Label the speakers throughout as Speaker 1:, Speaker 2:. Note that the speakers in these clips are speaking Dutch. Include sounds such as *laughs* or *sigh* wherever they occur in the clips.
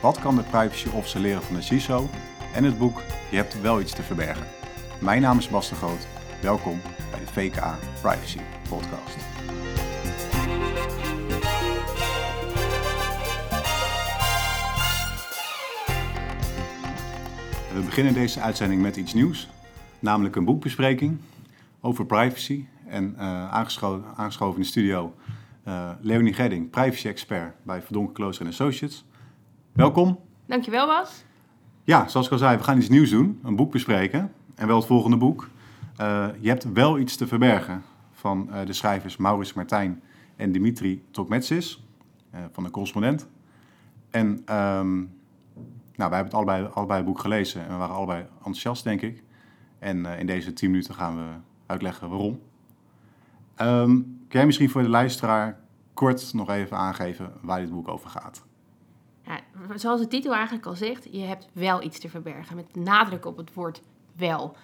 Speaker 1: Wat kan de privacy officer leren van de CISO? En het boek Je hebt wel iets te verbergen. Mijn naam is Bas de Groot. Welkom bij de VKA Privacy Podcast. We beginnen deze uitzending met iets nieuws, namelijk een boekbespreking over privacy. En uh, aangeschoven, in de studio uh, Leonie Gedding, privacy-expert bij Verdonken Klooster Associates. Welkom.
Speaker 2: Dankjewel, Bas.
Speaker 1: Ja, zoals ik al zei, we gaan iets nieuws doen, een boek bespreken. En wel het volgende boek. Uh, je hebt wel iets te verbergen van uh, de schrijvers Maurits Martijn en Dimitri Tokmetsis, uh, van de correspondent. En um, nou, wij hebben het allebei, allebei het boek gelezen en we waren allebei enthousiast, denk ik. En in deze tien minuten gaan we uitleggen waarom. Um, kan jij misschien voor de luisteraar kort nog even aangeven waar dit boek over gaat?
Speaker 2: Ja, zoals de titel eigenlijk al zegt, je hebt wel iets te verbergen. Met nadruk op het woord wel.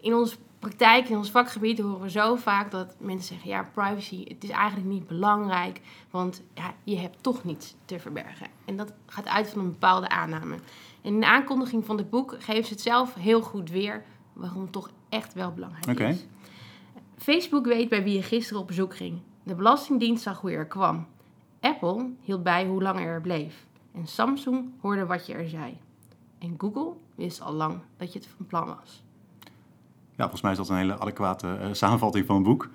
Speaker 2: In onze praktijk, in ons vakgebied, horen we zo vaak dat mensen zeggen: ja, privacy, het is eigenlijk niet belangrijk, want ja, je hebt toch niets te verbergen. En dat gaat uit van een bepaalde aanname. En in de aankondiging van het boek geven ze het zelf heel goed weer waarom het toch echt wel belangrijk
Speaker 1: okay.
Speaker 2: is. Facebook weet bij wie je gisteren op bezoek ging. De Belastingdienst zag hoe je er kwam. Apple hield bij hoe lang er bleef. En Samsung hoorde wat je er zei. En Google wist al lang dat je het van plan was.
Speaker 1: Ja, volgens mij is dat een hele adequate uh, samenvatting van het boek.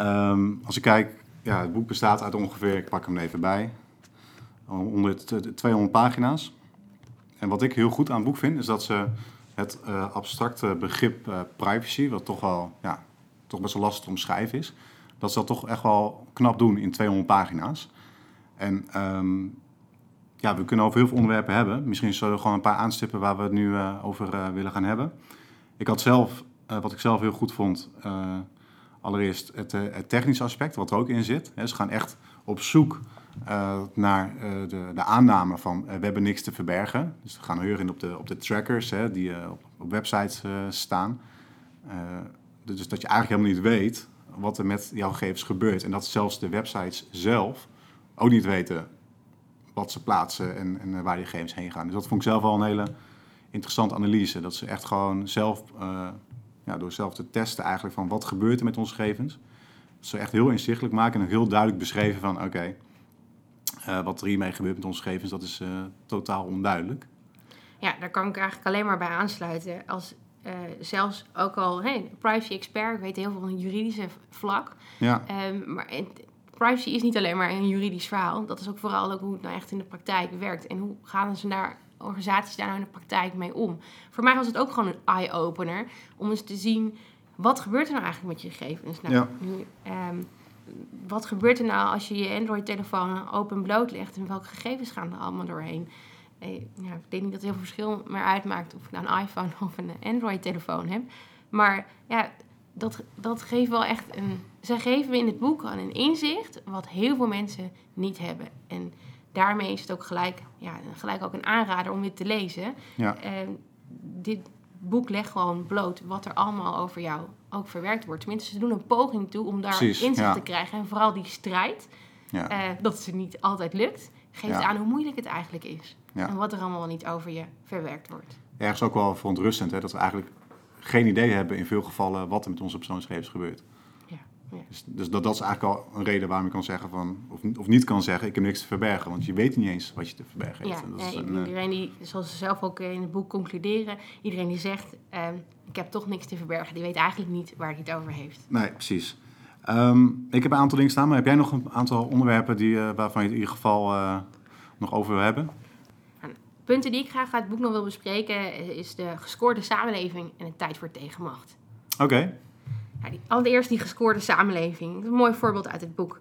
Speaker 1: Um, als ik kijk, ja, het boek bestaat uit ongeveer, ik pak hem even bij, onder 200 pagina's. En wat ik heel goed aan het boek vind, is dat ze het uh, abstracte begrip uh, privacy, wat toch wel ja, toch best wel lastig te omschrijven is, dat ze dat toch echt wel knap doen in 200 pagina's. En um, ja, we kunnen over heel veel onderwerpen hebben. Misschien zullen we gewoon een paar aanstippen waar we het nu uh, over uh, willen gaan hebben. Ik had zelf, uh, wat ik zelf heel goed vond, allereerst het, het, technische aspect, wat er ook in zit. Ze gaan echt op zoek naar de, de, aanname van we hebben niks te verbergen. Dus we gaan heel op de, op de trackers die op, websites staan. dus dat je eigenlijk helemaal niet weet wat er met jouw gegevens gebeurt. En dat zelfs de websites zelf ook niet weten wat ze plaatsen en, en, waar die gegevens heen gaan. Dus dat vond ik zelf wel een hele interessante analyse. Dat ze echt gewoon zelf, uh, ja, door zelf te testen eigenlijk van wat gebeurt er met onze gegevens. Dat ze echt heel inzichtelijk maken en heel duidelijk beschreven van oké, okay, uh, wat er hiermee gebeurt met onze gegevens, dat is uh, totaal onduidelijk.
Speaker 2: Ja, daar kan ik eigenlijk alleen maar bij aansluiten. Als zelfs ook al, hey, privacy expert, ik weet heel veel van het juridische vlak.
Speaker 1: Ja.
Speaker 2: Um, maar privacy is niet alleen maar een juridisch verhaal. Dat is ook vooral ook hoe het nou echt in de praktijk werkt. En hoe gaan ze daar, organisaties daar nou in de praktijk mee om? Voor mij was het ook gewoon een eye-opener. Om eens te zien, wat gebeurt er nou eigenlijk met je gegevens? Nou,
Speaker 1: ja.
Speaker 2: nu, um, wat gebeurt er nou als je je Android-telefoon open bloot legt? En welke gegevens gaan er allemaal doorheen? Ja, ik denk niet dat het heel veel verschil meer uitmaakt of ik nou een iPhone *laughs* of een Android-telefoon heb. Maar ja, dat, dat geeft wel echt een. Zij geven we in het boek aan een inzicht wat heel veel mensen niet hebben. En daarmee is het ook gelijk, ja, gelijk ook een aanrader om dit te lezen.
Speaker 1: Ja.
Speaker 2: En dit boek legt gewoon bloot wat er allemaal over jou ook verwerkt wordt. Tenminste, ze doen een poging toe om daar
Speaker 1: Precies,
Speaker 2: inzicht
Speaker 1: ja.
Speaker 2: te krijgen. En vooral die strijd,
Speaker 1: Ja.
Speaker 2: eh, dat het niet altijd lukt, geeft aan hoe moeilijk het eigenlijk is. En wat er allemaal niet over je verwerkt wordt.
Speaker 1: Ergens ook wel verontrustend hè, dat we eigenlijk geen idee hebben in veel gevallen wat er met onze persoonsgegevens gebeurt.
Speaker 2: Ja. Ja.
Speaker 1: Dus, dus dat, dat is eigenlijk al een reden waarom je kan zeggen van, of, of niet kan zeggen, ik heb niks te verbergen, want je weet niet eens wat je te verbergen heeft.
Speaker 2: Ja,
Speaker 1: En dat is
Speaker 2: eh,
Speaker 1: een, eh,
Speaker 2: iedereen die, zoals ze zelf ook in het boek concluderen, iedereen die zegt, ehm, ik heb toch niks te verbergen, die weet eigenlijk niet waar hij het over heeft.
Speaker 1: Nee, precies. Ehm, ik heb een aantal dingen staan, maar heb jij nog een aantal onderwerpen die, eh, waarvan je het in ieder geval nog over wil hebben?
Speaker 2: Punten die ik graag uit het boek nog wil bespreken, is de gescoorde samenleving en de tijd voor tegenmacht.
Speaker 1: Oké,
Speaker 2: Ja, die, allereerst die gescoorde samenleving. Dat is een mooi voorbeeld uit het boek.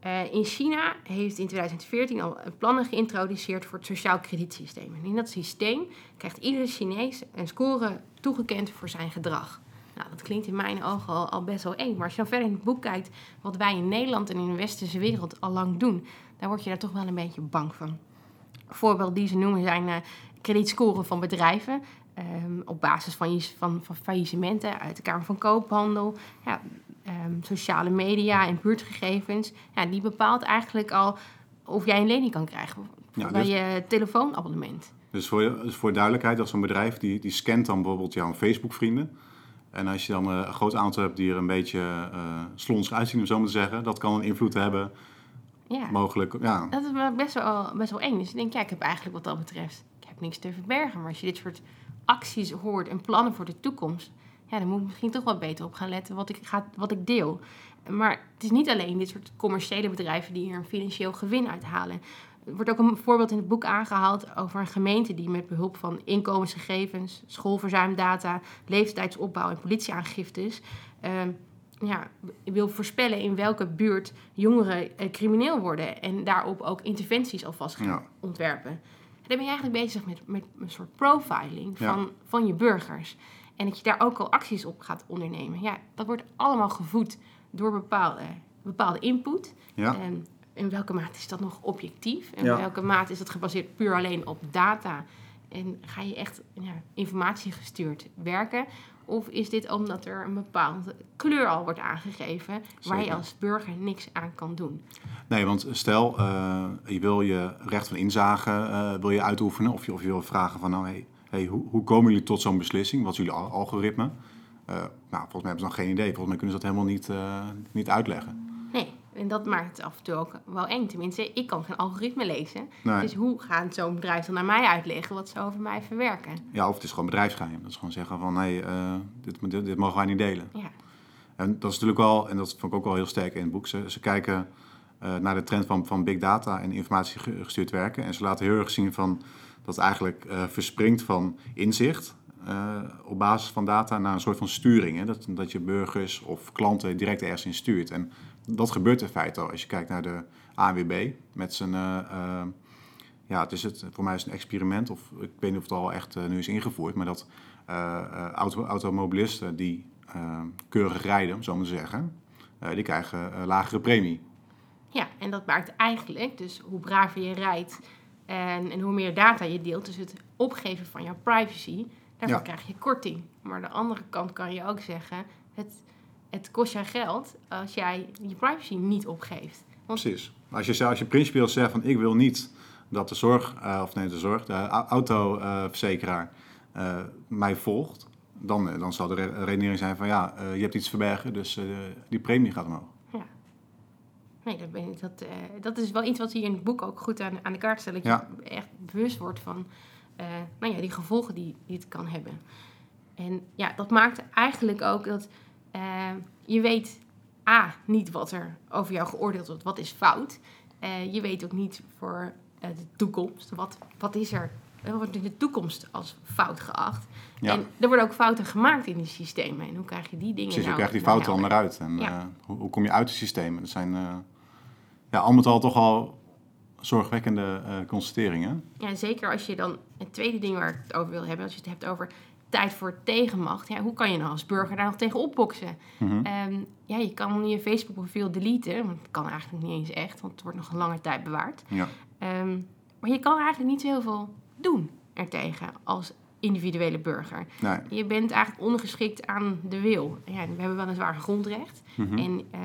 Speaker 2: Eh, in China heeft in 2014 al plannen geïntroduceerd voor het sociaal kredietsysteem. En in dat systeem krijgt iedere Chinees een score toegekend voor zijn gedrag. Nou, dat klinkt in mijn ogen al, al best wel eng. Maar als je dan verder in het boek kijkt wat wij in Nederland en in de westerse wereld al lang doen, dan word je daar toch wel een beetje bang van. Voorbeelden die ze noemen zijn eh kredietscoren van bedrijven. ehm, op basis van, je- van, van faillissementen uit de Kamer van Koophandel. Ja, ehm, sociale media en buurtgegevens. Ja, die bepaalt eigenlijk al of jij een lening kan krijgen
Speaker 1: Ja,
Speaker 2: bij
Speaker 1: dus-
Speaker 2: je telefoonabonnement.
Speaker 1: Dus voor, dus voor duidelijkheid, als zo'n bedrijf die, die scant dan bijvoorbeeld jouw Facebook-vrienden. En als je dan eh, een groot aantal hebt die er een beetje eh slonsig uitzien, om zo maar te zeggen, dat kan een invloed hebben,
Speaker 2: Ja.
Speaker 1: mogelijk. Ja,
Speaker 2: Dat is best wel, best wel eng. Dus ik denk, ja, ik heb eigenlijk wat dat betreft, ik heb niks te verbergen. Maar als je dit soort acties hoort en plannen voor de toekomst, ja, dan moet ik misschien toch wat beter op gaan letten wat ik, ga, wat ik deel. Maar het is niet alleen dit soort commerciële bedrijven die hier een financieel gewin uithalen. Er wordt ook een voorbeeld in het boek aangehaald over een gemeente die met behulp van inkomensgegevens, schoolverzuimdata, leeftijdsopbouw en politieaangiftes ehm, ja, wil voorspellen in welke buurt jongeren eh, crimineel worden en daarop ook interventies alvast gaan
Speaker 1: Ja.
Speaker 2: ontwerpen. En dan ben je eigenlijk bezig met, met een soort profiling
Speaker 1: Ja.
Speaker 2: van, van je burgers. En dat je daar ook al acties op gaat ondernemen. Ja, dat wordt allemaal gevoed door bepaalde, bepaalde input.
Speaker 1: ja.
Speaker 2: En in welke mate is dat nog objectief? En in welke mate is dat gebaseerd puur alleen op data? En ga je echt ja, informatiegestuurd werken? Of is dit omdat er een bepaalde kleur al wordt aangegeven... waar je als burger niks aan kan doen?
Speaker 1: Nee, want stel, eh, je wil je recht van inzage eh, wil je uitoefenen. Of je, of je wil vragen van, nou, hey, hey, hoe, hoe komen jullie tot zo'n beslissing? Wat is jullie al- algoritme? Eh, nou, volgens mij hebben ze nog geen idee. Volgens mij kunnen ze dat helemaal niet, niet uitleggen.
Speaker 2: Nee, en dat maakt het af en toe ook wel eng. Tenminste, ik kan geen algoritme lezen.
Speaker 1: Nee.
Speaker 2: Dus hoe gaat zo'n bedrijf dan naar mij uitleggen wat ze over mij verwerken?
Speaker 1: Ja, of het is gewoon bedrijfsgeheim. Dat is gewoon zeggen van, nee, eh, dit, dit, dit mogen wij niet delen.
Speaker 2: Ja,
Speaker 1: En dat is natuurlijk wel, en dat vond ik ook wel heel sterk in het boek. Ze, ze kijken eh, naar de trend van, van big data en informatiegestuurd werken. En ze laten heel erg zien van, dat het eigenlijk eh, verspringt van inzicht op basis van data naar een soort van sturing. Hè? Dat, dat je burgers of klanten direct ergens in stuurt. En dat gebeurt in feite al. Als je kijkt naar de ANWB met zijn... eh, eh, ja, het is het, voor mij is het een experiment, of ik weet niet of het al echt eh, nu is ingevoerd, maar dat auto, automobilisten die keurig rijden, om zo maar te zeggen, die krijgen eh, lagere premie.
Speaker 2: Ja, en dat maakt eigenlijk, dus hoe braver je rijdt en, en hoe meer data je deelt, dus het opgeven van jouw privacy, daarvoor
Speaker 1: Ja.
Speaker 2: krijg je korting. Maar aan de andere kant kan je ook zeggen, het, het kost jou geld als jij je privacy niet opgeeft. Want
Speaker 1: Precies. Als je, als je principieel zegt van ik wil niet dat de zorg, eh, of nee de zorg, de au- autoverzekeraar eh, mij volgt, dan, eh, dan zal de re- redenering zijn van ja, je hebt iets verbergen, dus die premie gaat omhoog.
Speaker 2: ja. Nee, dat, ben ik, dat, dat is wel iets wat hier in het boek ook goed aan, aan de kaart stelt. Dat
Speaker 1: Ja.
Speaker 2: je echt bewust wordt van nou ja, die gevolgen die, die het kan hebben. En ja, dat maakt eigenlijk ook dat eh, je weet A, niet wat er over jou geoordeeld wordt, wat is fout. Eh, je weet ook niet voor eh, de toekomst, wat, wat is er, wat wordt in de toekomst als fout geacht.
Speaker 1: Ja.
Speaker 2: En er worden ook fouten gemaakt in die systemen. En hoe krijg je die dingen
Speaker 1: Precies, hoe
Speaker 2: nou
Speaker 1: krijg je die fouten
Speaker 2: nou
Speaker 1: eruit? En
Speaker 2: Ja.
Speaker 1: eh, hoe, hoe kom je uit het systeem? Dat zijn ja, al met al toch al zorgwekkende constateringen.
Speaker 2: Ja, zeker als je dan het tweede ding waar ik het over wil hebben, als je het hebt over tijd voor tegenmacht. Ja, hoe kan je nou als burger daar nog tegen opboksen?
Speaker 1: Mhm.
Speaker 2: Ehm, ja, je kan je Facebook-profiel deleten, want dat kan eigenlijk niet eens echt, want het wordt nog een lange tijd bewaard.
Speaker 1: Ja.
Speaker 2: Ehm, maar je kan eigenlijk niet zo heel veel doen ertegen als individuele burger.
Speaker 1: Nee.
Speaker 2: Je bent eigenlijk ondergeschikt aan de wil. Ja, we hebben weliswaar een grondrecht.
Speaker 1: Mhm.
Speaker 2: En eh,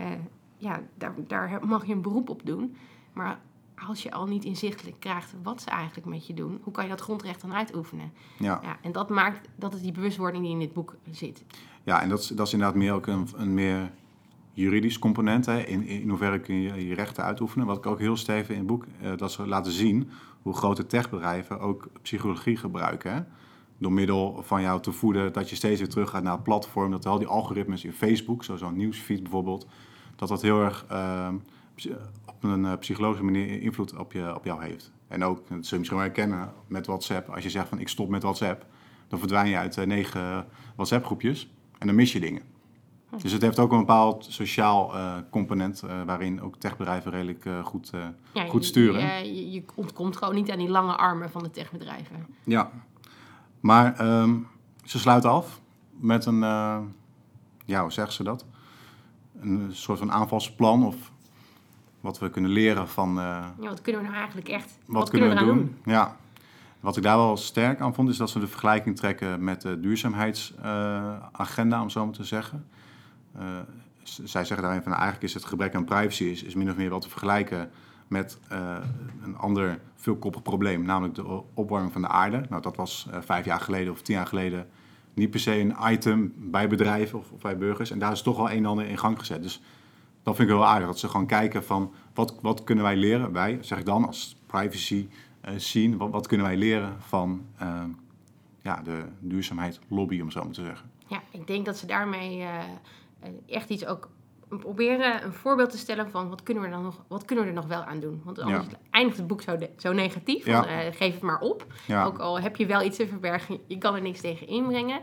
Speaker 2: ja, daar, daar mag je een beroep op doen. Maar als je al niet inzichtelijk krijgt wat ze eigenlijk met je doen, hoe kan je dat grondrecht dan uitoefenen?
Speaker 1: Ja.
Speaker 2: Ja, en dat maakt, dat is die bewustwording die in dit boek zit.
Speaker 1: ja, en dat is, dat is inderdaad meer ook een, een meer juridisch component. Hè? In, in hoeverre kun je je rechten uitoefenen. Wat ik ook heel stevig in het boek, eh, dat ze laten zien hoe grote techbedrijven ook psychologie gebruiken. Hè? Door middel van jou te voeden dat je steeds weer terug gaat naar het platform. Dat al die algoritmes in Facebook, zo- zo'n nieuwsfeed bijvoorbeeld, dat dat heel erg ehm, op een eh, psychologische manier invloed op, je, op jou heeft. En ook, dat zul je misschien wel herkennen met WhatsApp. Als je zegt van ik stop met WhatsApp, dan verdwijn je uit eh, negen WhatsApp groepjes en dan mis je dingen. Dus het heeft ook een bepaald sociaal eh, component waarin ook techbedrijven redelijk goed,
Speaker 2: Ja,
Speaker 1: goed sturen.
Speaker 2: Je, je, je ontkomt gewoon niet aan die lange armen van de techbedrijven.
Speaker 1: Ja. Maar ehm, ze sluiten af met een, ja, hoe zeggen ze dat? Een soort van aanvalsplan of wat we kunnen leren van eh,
Speaker 2: Ja, wat kunnen we nou eigenlijk echt?
Speaker 1: wat, kunnen we
Speaker 2: eraan
Speaker 1: doen. Ja. Wat ik daar wel sterk aan vond, is dat ze de vergelijking trekken met de duurzaamheidsagenda, om zo maar te zeggen. Eh, zij zeggen daarin van eigenlijk is het gebrek aan privacy is, is min of meer wel te vergelijken met uh, een ander veelkoppig probleem, namelijk de opwarming van de aarde. Nou, dat was vijf jaar geleden of tien jaar geleden niet per se een item bij bedrijven of, of, bij burgers. En daar is toch al een en ander in gang gezet. Dus dat vind ik wel aardig, dat ze gewoon kijken van wat, wat kunnen wij leren, wij, zeg ik dan, als privacy uh, scene, wat, wat, kunnen wij leren van ja, de duurzaamheid lobby, om zo maar te zeggen.
Speaker 2: Ja, ik denk dat ze daarmee echt iets ook proberen een voorbeeld te stellen van wat kunnen we, dan nog, wat kunnen we er nog wel aan doen. Want anders eindigt het boek zo, zo negatief. Van, uh, geef het maar op. Ook al heb je wel iets te verbergen, je kan er niks tegen inbrengen.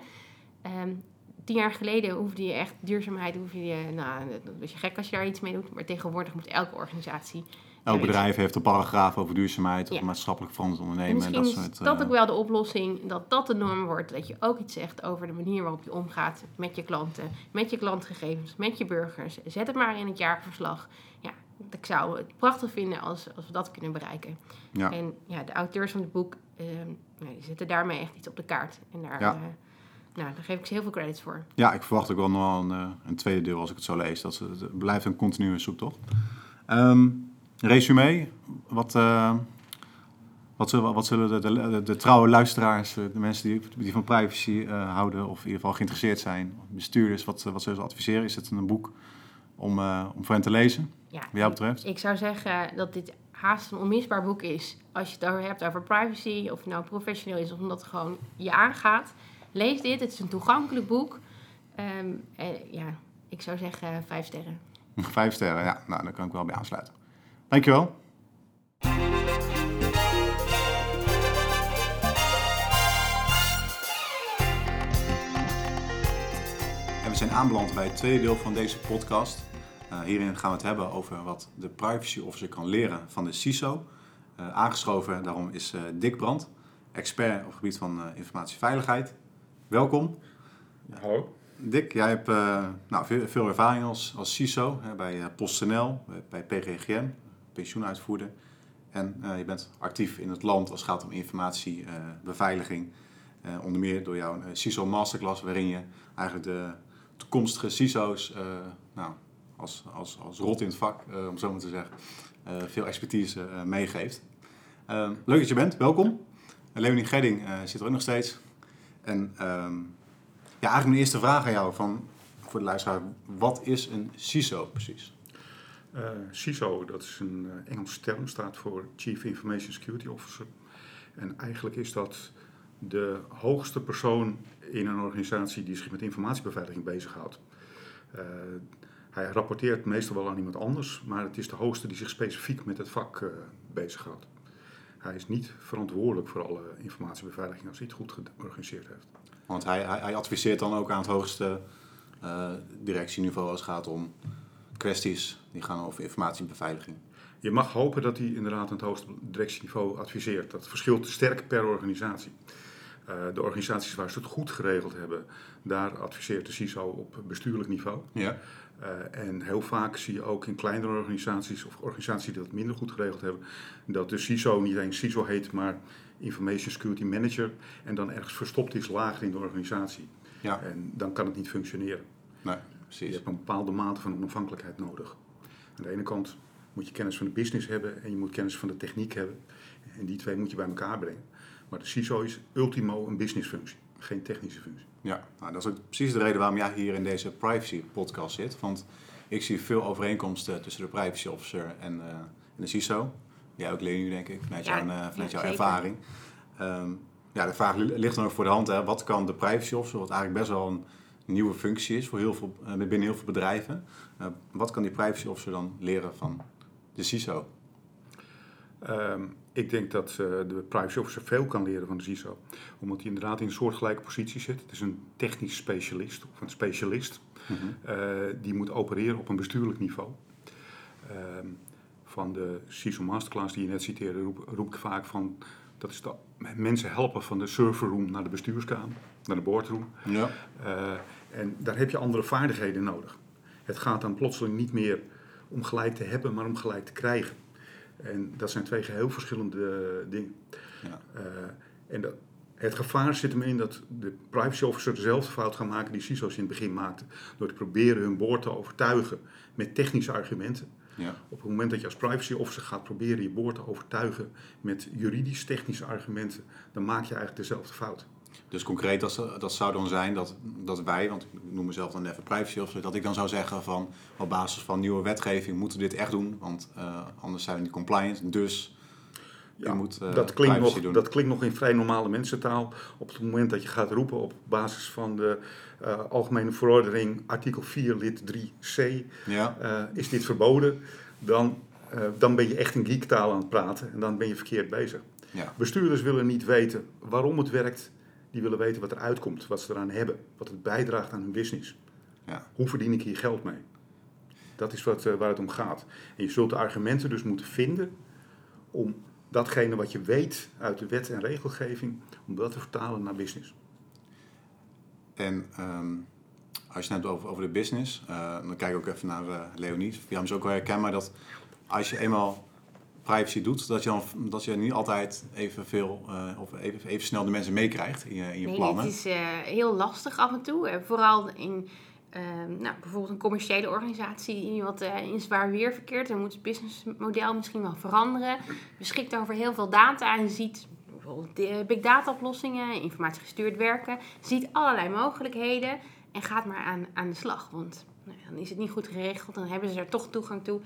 Speaker 2: Um, tien jaar geleden hoefde je echt duurzaamheid, hoefde je, nou, dat was je gek als je daar iets mee doet. Maar tegenwoordig moet elke organisatie
Speaker 1: Elk bedrijf heeft een paragraaf over duurzaamheid of maatschappelijk verantwoord ondernemen.
Speaker 2: En, dat is dat uh, ook wel de oplossing, dat dat de norm wordt. Dat je ook iets zegt over de manier waarop je omgaat met je klanten, met je klantgegevens, met je burgers. Zet het maar in het jaarverslag. Ja, ik zou het prachtig vinden als, als we dat kunnen bereiken. Ja. En ja, de auteurs van het boek uh, die zetten daarmee echt iets op de kaart. En daar, ja. uh, nou, daar geef ik ze heel veel credits voor.
Speaker 1: Ja, ik verwacht ook wel nog wel een, een tweede deel als ik het zo lees. Dat het blijft een continue zoektocht. Um, Resume, wat, uh, wat, zullen, wat zullen de, de, de, trouwe luisteraars, eh, de mensen die, die van privacy uh, houden of in ieder geval geïnteresseerd zijn, bestuurders, wat, wat zullen ze adviseren? Is het een boek om, uh, om voor hen te lezen, ja, wat jou betreft?
Speaker 2: Ik zou zeggen dat dit haast een onmisbaar boek is. Als je het over hebt over privacy, of het nou professioneel is of omdat het gewoon je aangaat. Lees dit, het is een toegankelijk boek. Um, ja, ik zou zeggen vijf sterren. *laughs*
Speaker 1: Vijf sterren, ja. Nou, daar kan ik wel bij aansluiten. Dankjewel. En we zijn aanbeland bij het tweede deel van deze podcast. Uh, hierin gaan we het hebben over wat de privacy officer kan leren van de CISO. Uh, aangeschoven daarom is Dick Brandt, expert op het gebied van informatieveiligheid. Welkom.
Speaker 3: Hallo.
Speaker 1: Dick, jij hebt nou, veel, veel, ervaring als, als CISO hè, bij PostNL, bij PGGM, pensioenuitvoerder. En uh, je bent actief in het land als het gaat om informatiebeveiliging. Uh, onder meer door jouw CISO Masterclass, waarin je eigenlijk de toekomstige CISO's nou, als, als, als rot in het vak, om zo maar te zeggen, veel expertise meegeeft. leuk dat je bent, welkom. Leonie Gedding zit er ook nog steeds. En ehm, ja, eigenlijk mijn eerste vraag aan jou van, voor de luisteraar, wat is een CISO precies?
Speaker 3: Uh, CISO, dat is een uh, Engels term, staat voor Chief Information Security Officer. En eigenlijk is dat de hoogste persoon in een organisatie die zich met informatiebeveiliging bezighoudt. Uh, hij rapporteert meestal wel aan iemand anders, maar het is de hoogste die zich specifiek met het vak bezighoudt. Hij is niet verantwoordelijk voor alle informatiebeveiliging als hij het goed georganiseerd heeft.
Speaker 1: Want hij, hij, hij adviseert dan ook aan het hoogste directieniveau als het gaat om kwesties die gaan over informatiebeveiliging.
Speaker 3: Je mag hopen dat hij inderdaad aan het hoogste directieniveau adviseert. Dat verschilt sterk per organisatie. Uh, de organisaties waar ze het goed geregeld hebben, daar adviseert de CISO op bestuurlijk niveau. Ja. Uh, en heel vaak zie je ook in kleinere organisaties of organisaties die dat minder goed geregeld hebben, dat de CISO niet eens CISO heet, maar Information Security Manager en dan ergens verstopt is lager in de organisatie. Ja. En dan kan het niet functioneren. Nee. Precies. Je hebt een bepaalde mate van onafhankelijkheid nodig. Aan de ene kant moet je kennis van de business hebben en je moet kennis van de techniek hebben. En die twee moet je bij elkaar brengen. Maar de CISO is ultimo een businessfunctie, geen technische functie.
Speaker 1: Ja, nou, dat is ook precies de reden waarom jij hier in deze privacy podcast zit. Want ik zie veel overeenkomsten tussen de privacy officer en, uh, en de CISO. Jij ook Lenu, denk ik, vanuit, jouw, uh, vanuit jouw ervaring. Um, ja, de vraag ligt dan ook voor de hand. Hè. Wat kan de privacy officer, wat eigenlijk best wel een nieuwe functie is voor heel veel, uh, binnen heel veel bedrijven. Uh, wat kan die privacy officer dan leren van de CISO?
Speaker 3: Um, ik denk dat uh, de privacy officer veel kan leren van de CISO. Omdat hij inderdaad in een soortgelijke positie zit. Het is een technisch specialist of een specialist. Mm -hmm. die moet opereren op een bestuurlijk niveau. Ehm, van de CISO Masterclass die je net citeerde roep, roep ik vaak van... Dat is dat mensen helpen van de serverroom naar de bestuurskamer, naar de boardroom. Ja. En daar heb je andere vaardigheden nodig. Het gaat dan plotseling niet meer om gelijk te hebben, maar om gelijk te krijgen. En dat zijn twee geheel verschillende dingen. Ja. Uh, en dat, Het gevaar zit hem in dat de privacy officer dezelfde fout gaat maken die CISO's in het begin maakten. Door te proberen hun boord te overtuigen met technische argumenten.
Speaker 1: Ja.
Speaker 3: Op het moment dat je als privacy officer gaat proberen je boord te overtuigen met juridisch-technische argumenten, dan maak je eigenlijk dezelfde fout.
Speaker 1: Dus concreet, dat, dat zou dan zijn dat, dat wij, want ik noem mezelf dan even privacy officer, dat ik dan zou zeggen van op basis van nieuwe wetgeving moeten we dit echt doen, want eh, anders zijn we niet compliant. Dus je moet eh,
Speaker 3: dat, klinkt
Speaker 1: privacy
Speaker 3: nog,
Speaker 1: doen.
Speaker 3: dat klinkt nog in vrij normale mensentaal. Op het moment dat je gaat roepen op basis van de eh, Algemene Verordening, artikel 4, lid 3c,
Speaker 1: Ja,
Speaker 3: eh, is dit verboden, dan, dan ben je echt in geektaal aan het praten en dan ben je verkeerd bezig.
Speaker 1: ja,
Speaker 3: Bestuurders willen niet weten waarom het werkt, die willen weten wat er uitkomt, wat ze eraan hebben, wat het bijdraagt aan hun business.
Speaker 1: ja.
Speaker 3: Hoe verdien ik hier geld mee? Dat is wat, eh, waar het om gaat. En je zult de argumenten dus moeten vinden om datgene wat je weet uit de wet en regelgeving, om dat te vertalen naar business.
Speaker 1: En ehm, als je het hebt over, over de business, eh, dan kijk ik ook even naar eh Leonie. Voor jou is ook wel herkenbaar dat als je eenmaal privacy doet, dat je, dan, dat je niet altijd evenveel uh, of even, even snel de mensen meekrijgt in je, in je
Speaker 2: Nee,
Speaker 1: plannen.
Speaker 2: het is eh, heel lastig af en toe. Eh, vooral in ehm, nou, bijvoorbeeld een commerciële organisatie die wat in zwaar weer verkeert. Dan moet het businessmodel misschien wel veranderen. Beschikt over heel veel data en ziet bijvoorbeeld big data oplossingen, informatiegestuurd werken. Ziet allerlei mogelijkheden en gaat maar aan, aan de slag. Want nou, dan is het niet goed geregeld, dan hebben ze er toch toegang toe.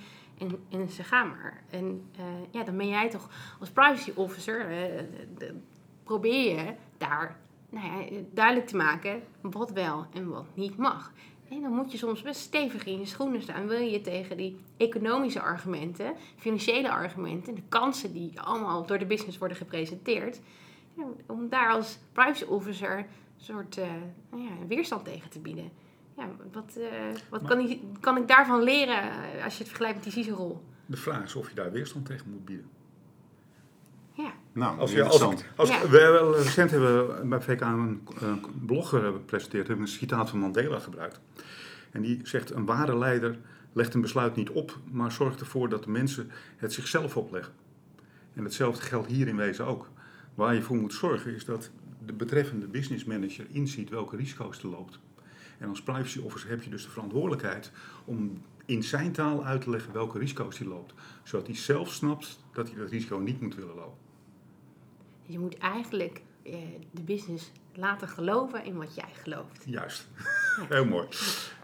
Speaker 2: En ze gaan maar. En eh, ja, dan ben jij toch als privacy officer, eh, probeer je daar nou ja, duidelijk te maken wat wel en wat niet mag. En dan moet je soms best stevig in je schoenen staan. Wil je tegen die economische argumenten, financiële argumenten, de kansen die allemaal door de business worden gepresenteerd, om daar als privacy officer een soort eh, nou ja, weerstand tegen te bieden. Ja, wat eh, wat
Speaker 3: Maar-
Speaker 2: kan, ik, kan ik daarvan leren eh, als je het vergelijkt met die CISO-rol?
Speaker 3: De vraag is of je daar weerstand tegen moet bieden.
Speaker 2: Ja,
Speaker 1: Nou,
Speaker 3: Als je, als, als,
Speaker 2: Ja.
Speaker 3: we hebben, recent hebben we bij VK een, een blogger hebben gepresenteerd, hebben we een citaat van Mandela gebruikt. En die zegt, een ware leider legt een besluit niet op, maar zorgt ervoor dat de mensen het zichzelf opleggen. En hetzelfde geldt hier in wezen ook. Waar je voor moet zorgen is dat de betreffende business manager inziet welke risico's er loopt. En als privacy officer heb je dus de verantwoordelijkheid om in zijn taal uit te leggen welke risico's hij loopt. Zodat hij zelf snapt dat hij dat risico niet moet willen lopen.
Speaker 2: je moet eigenlijk eh, de business laten geloven in wat jij gelooft.
Speaker 3: Juist. *laughs* Heel mooi.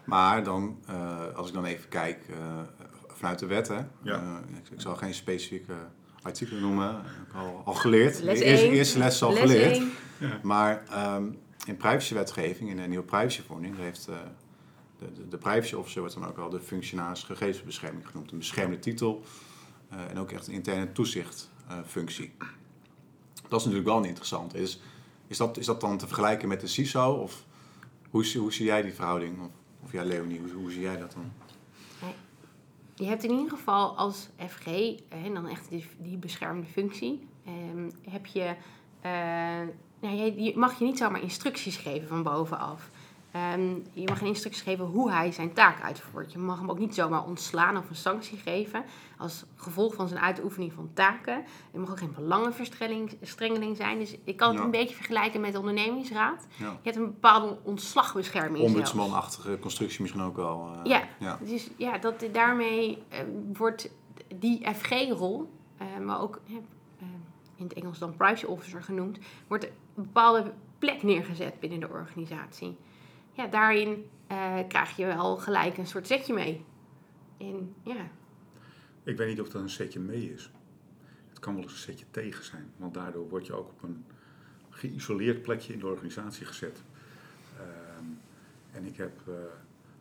Speaker 1: Maar dan, eh, als ik dan even kijk eh, vanuit de wet, hè,
Speaker 3: Ja.
Speaker 1: eh, ik, ik zal geen specifieke artikelen noemen, heb ik al, al geleerd.
Speaker 2: Les
Speaker 1: de eerste, les is al
Speaker 2: Les
Speaker 1: geleerd.
Speaker 2: één.
Speaker 3: Ja.
Speaker 1: Maar ehm, in privacywetgeving, in de nieuwe privacyverordening, heeft eh, de, de, de privacy officer wordt dan ook al de functionaris gegevensbescherming genoemd. Een beschermde titel eh, en ook echt een interne toezichtfunctie. dat is natuurlijk wel interessant. Is, is, dat, is dat dan te vergelijken met de CISO? Of hoe, hoe zie jij die verhouding? Of, of ja, Leonie, hoe, hoe zie jij dat dan?
Speaker 2: Je hebt in ieder geval als FG, en dan echt die, die beschermde functie, ehm, heb je, eh, nou, je, je mag je niet zomaar instructies geven van bovenaf. Ehm, je mag een instructies geven hoe hij zijn taak uitvoert. Je mag hem ook niet zomaar ontslaan of een sanctie geven als gevolg van zijn uitoefening van taken. Er mag ook geen belangenverstrengeling zijn. Dus ik kan het
Speaker 1: Ja.
Speaker 2: een beetje vergelijken met de ondernemingsraad.
Speaker 1: Ja.
Speaker 2: Je hebt een bepaalde ontslagbescherming.
Speaker 1: Ombudsmanachtige constructie misschien ook wel. eh,
Speaker 2: Ja,
Speaker 1: ja.
Speaker 2: dus ja, dat, daarmee eh, wordt die FG-rol, eh, maar ook eh, eh, in het Engels dan privacy officer genoemd, wordt een bepaalde plek neergezet binnen de organisatie. Ja, daarin eh, krijg je wel gelijk een soort zetje mee. En ja,
Speaker 3: Ik weet niet of dat een setje mee is. Het kan wel eens een setje tegen zijn, want daardoor word je ook op een geïsoleerd plekje in de organisatie gezet. Ehm, en ik heb, eh,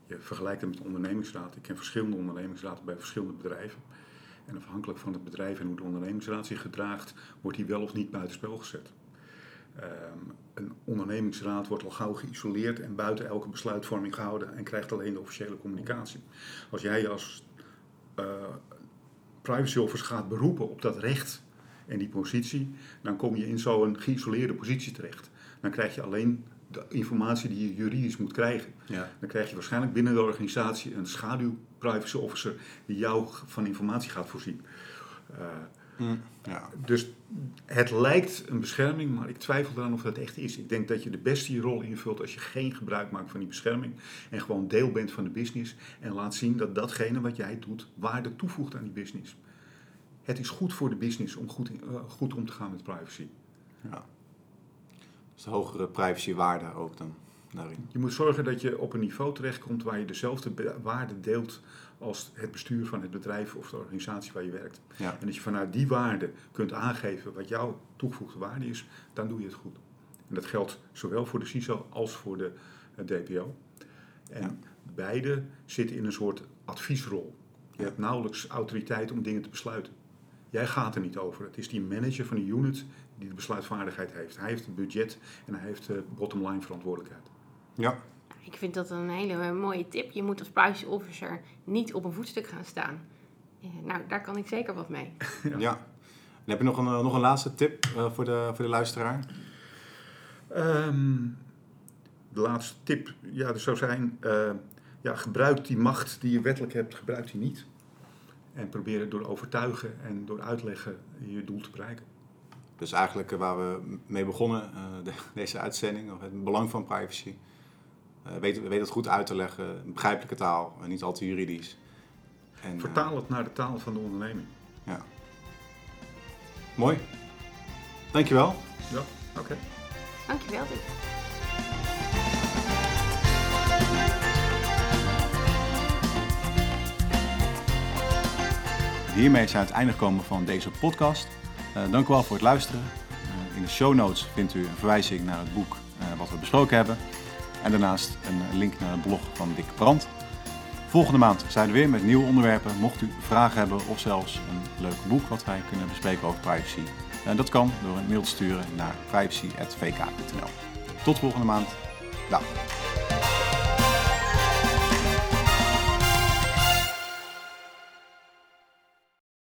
Speaker 3: je vergelijkt het met de ondernemingsraad. Ik ken verschillende ondernemingsraden bij verschillende bedrijven. En afhankelijk van het bedrijf en hoe de ondernemingsraad zich gedraagt, wordt die wel of niet buitenspel gezet. Ehm, een ondernemingsraad wordt al gauw geïsoleerd en buiten elke besluitvorming gehouden en krijgt alleen de officiële communicatie. Als jij als eh, privacy officer gaat beroepen op dat recht en die positie, dan kom je in zo'n geïsoleerde positie terecht. Dan krijg je alleen de informatie die je juridisch moet krijgen.
Speaker 1: Ja.
Speaker 3: Dan krijg je waarschijnlijk binnen de organisatie een schaduw privacy officer die jou van informatie gaat voorzien.
Speaker 1: Ja.
Speaker 3: Dus het lijkt een bescherming, maar ik twijfel eraan of dat echt is. Ik denk dat je de beste je rol invult als je geen gebruik maakt van die bescherming en gewoon deel bent van de business en laat zien dat datgene wat jij doet waarde toevoegt aan die business. Het is goed voor de business om goed, in- eh, goed om te gaan met privacy.
Speaker 1: ja. Dus de hogere privacywaarde ook dan daarin.
Speaker 3: Je moet zorgen dat je op een niveau terechtkomt waar je dezelfde waarde deelt als het bestuur van het bedrijf of de organisatie waar je werkt.
Speaker 1: Ja.
Speaker 3: En dat je vanuit die waarde kunt aangeven wat jouw toegevoegde waarde is, dan doe je het goed. En dat geldt zowel voor de CISO als voor de eh, DPO. En
Speaker 1: Ja.
Speaker 3: beide zitten in een soort adviesrol. Je hebt nauwelijks autoriteit om dingen te besluiten. Jij gaat er niet over. Het is die manager van die unit die de besluitvaardigheid heeft. Hij heeft het budget en hij heeft de bottom line verantwoordelijkheid.
Speaker 1: Ja.
Speaker 2: Ik vind dat een hele mooie tip. Je moet als privacy officer niet op een voetstuk gaan staan. Eh, Nou, daar kan ik zeker wat mee. *laughs*
Speaker 1: ja. En heb je nog een, eh, nog een laatste tip eh, voor, de, voor de luisteraar?
Speaker 3: Ehm, de laatste tip ja, dat zou zijn: eh, ja, gebruik die macht die je wettelijk hebt, gebruik die niet. En probeer het door overtuigen en door uitleggen je doel te bereiken.
Speaker 1: Dus eigenlijk waar we mee begonnen, eh, de- *laughs* deze uitzending, of het belang van privacy. Eh weet, weet het goed uit te leggen, begrijpelijke taal, en niet al te juridisch. En, eh,
Speaker 3: Vertaal het naar de taal van de onderneming.
Speaker 1: ja. Mooi. Dankjewel.
Speaker 3: Ja, oké.
Speaker 2: Dankjewel, Dick.
Speaker 1: Hiermee zijn we aan het einde gekomen van deze podcast. Eh, dank u wel voor het luisteren. In de show notes vindt u een verwijzing naar het boek eh, wat we besproken hebben. En daarnaast een link naar het blog van Dick Brandt. Volgende maand zijn we weer met nieuwe onderwerpen. Mocht u vragen hebben of zelfs een leuk boek wat wij kunnen bespreken over privacy. eh, dat kan door een mail te sturen naar privacy.vk.nl. Tot volgende maand. Dag.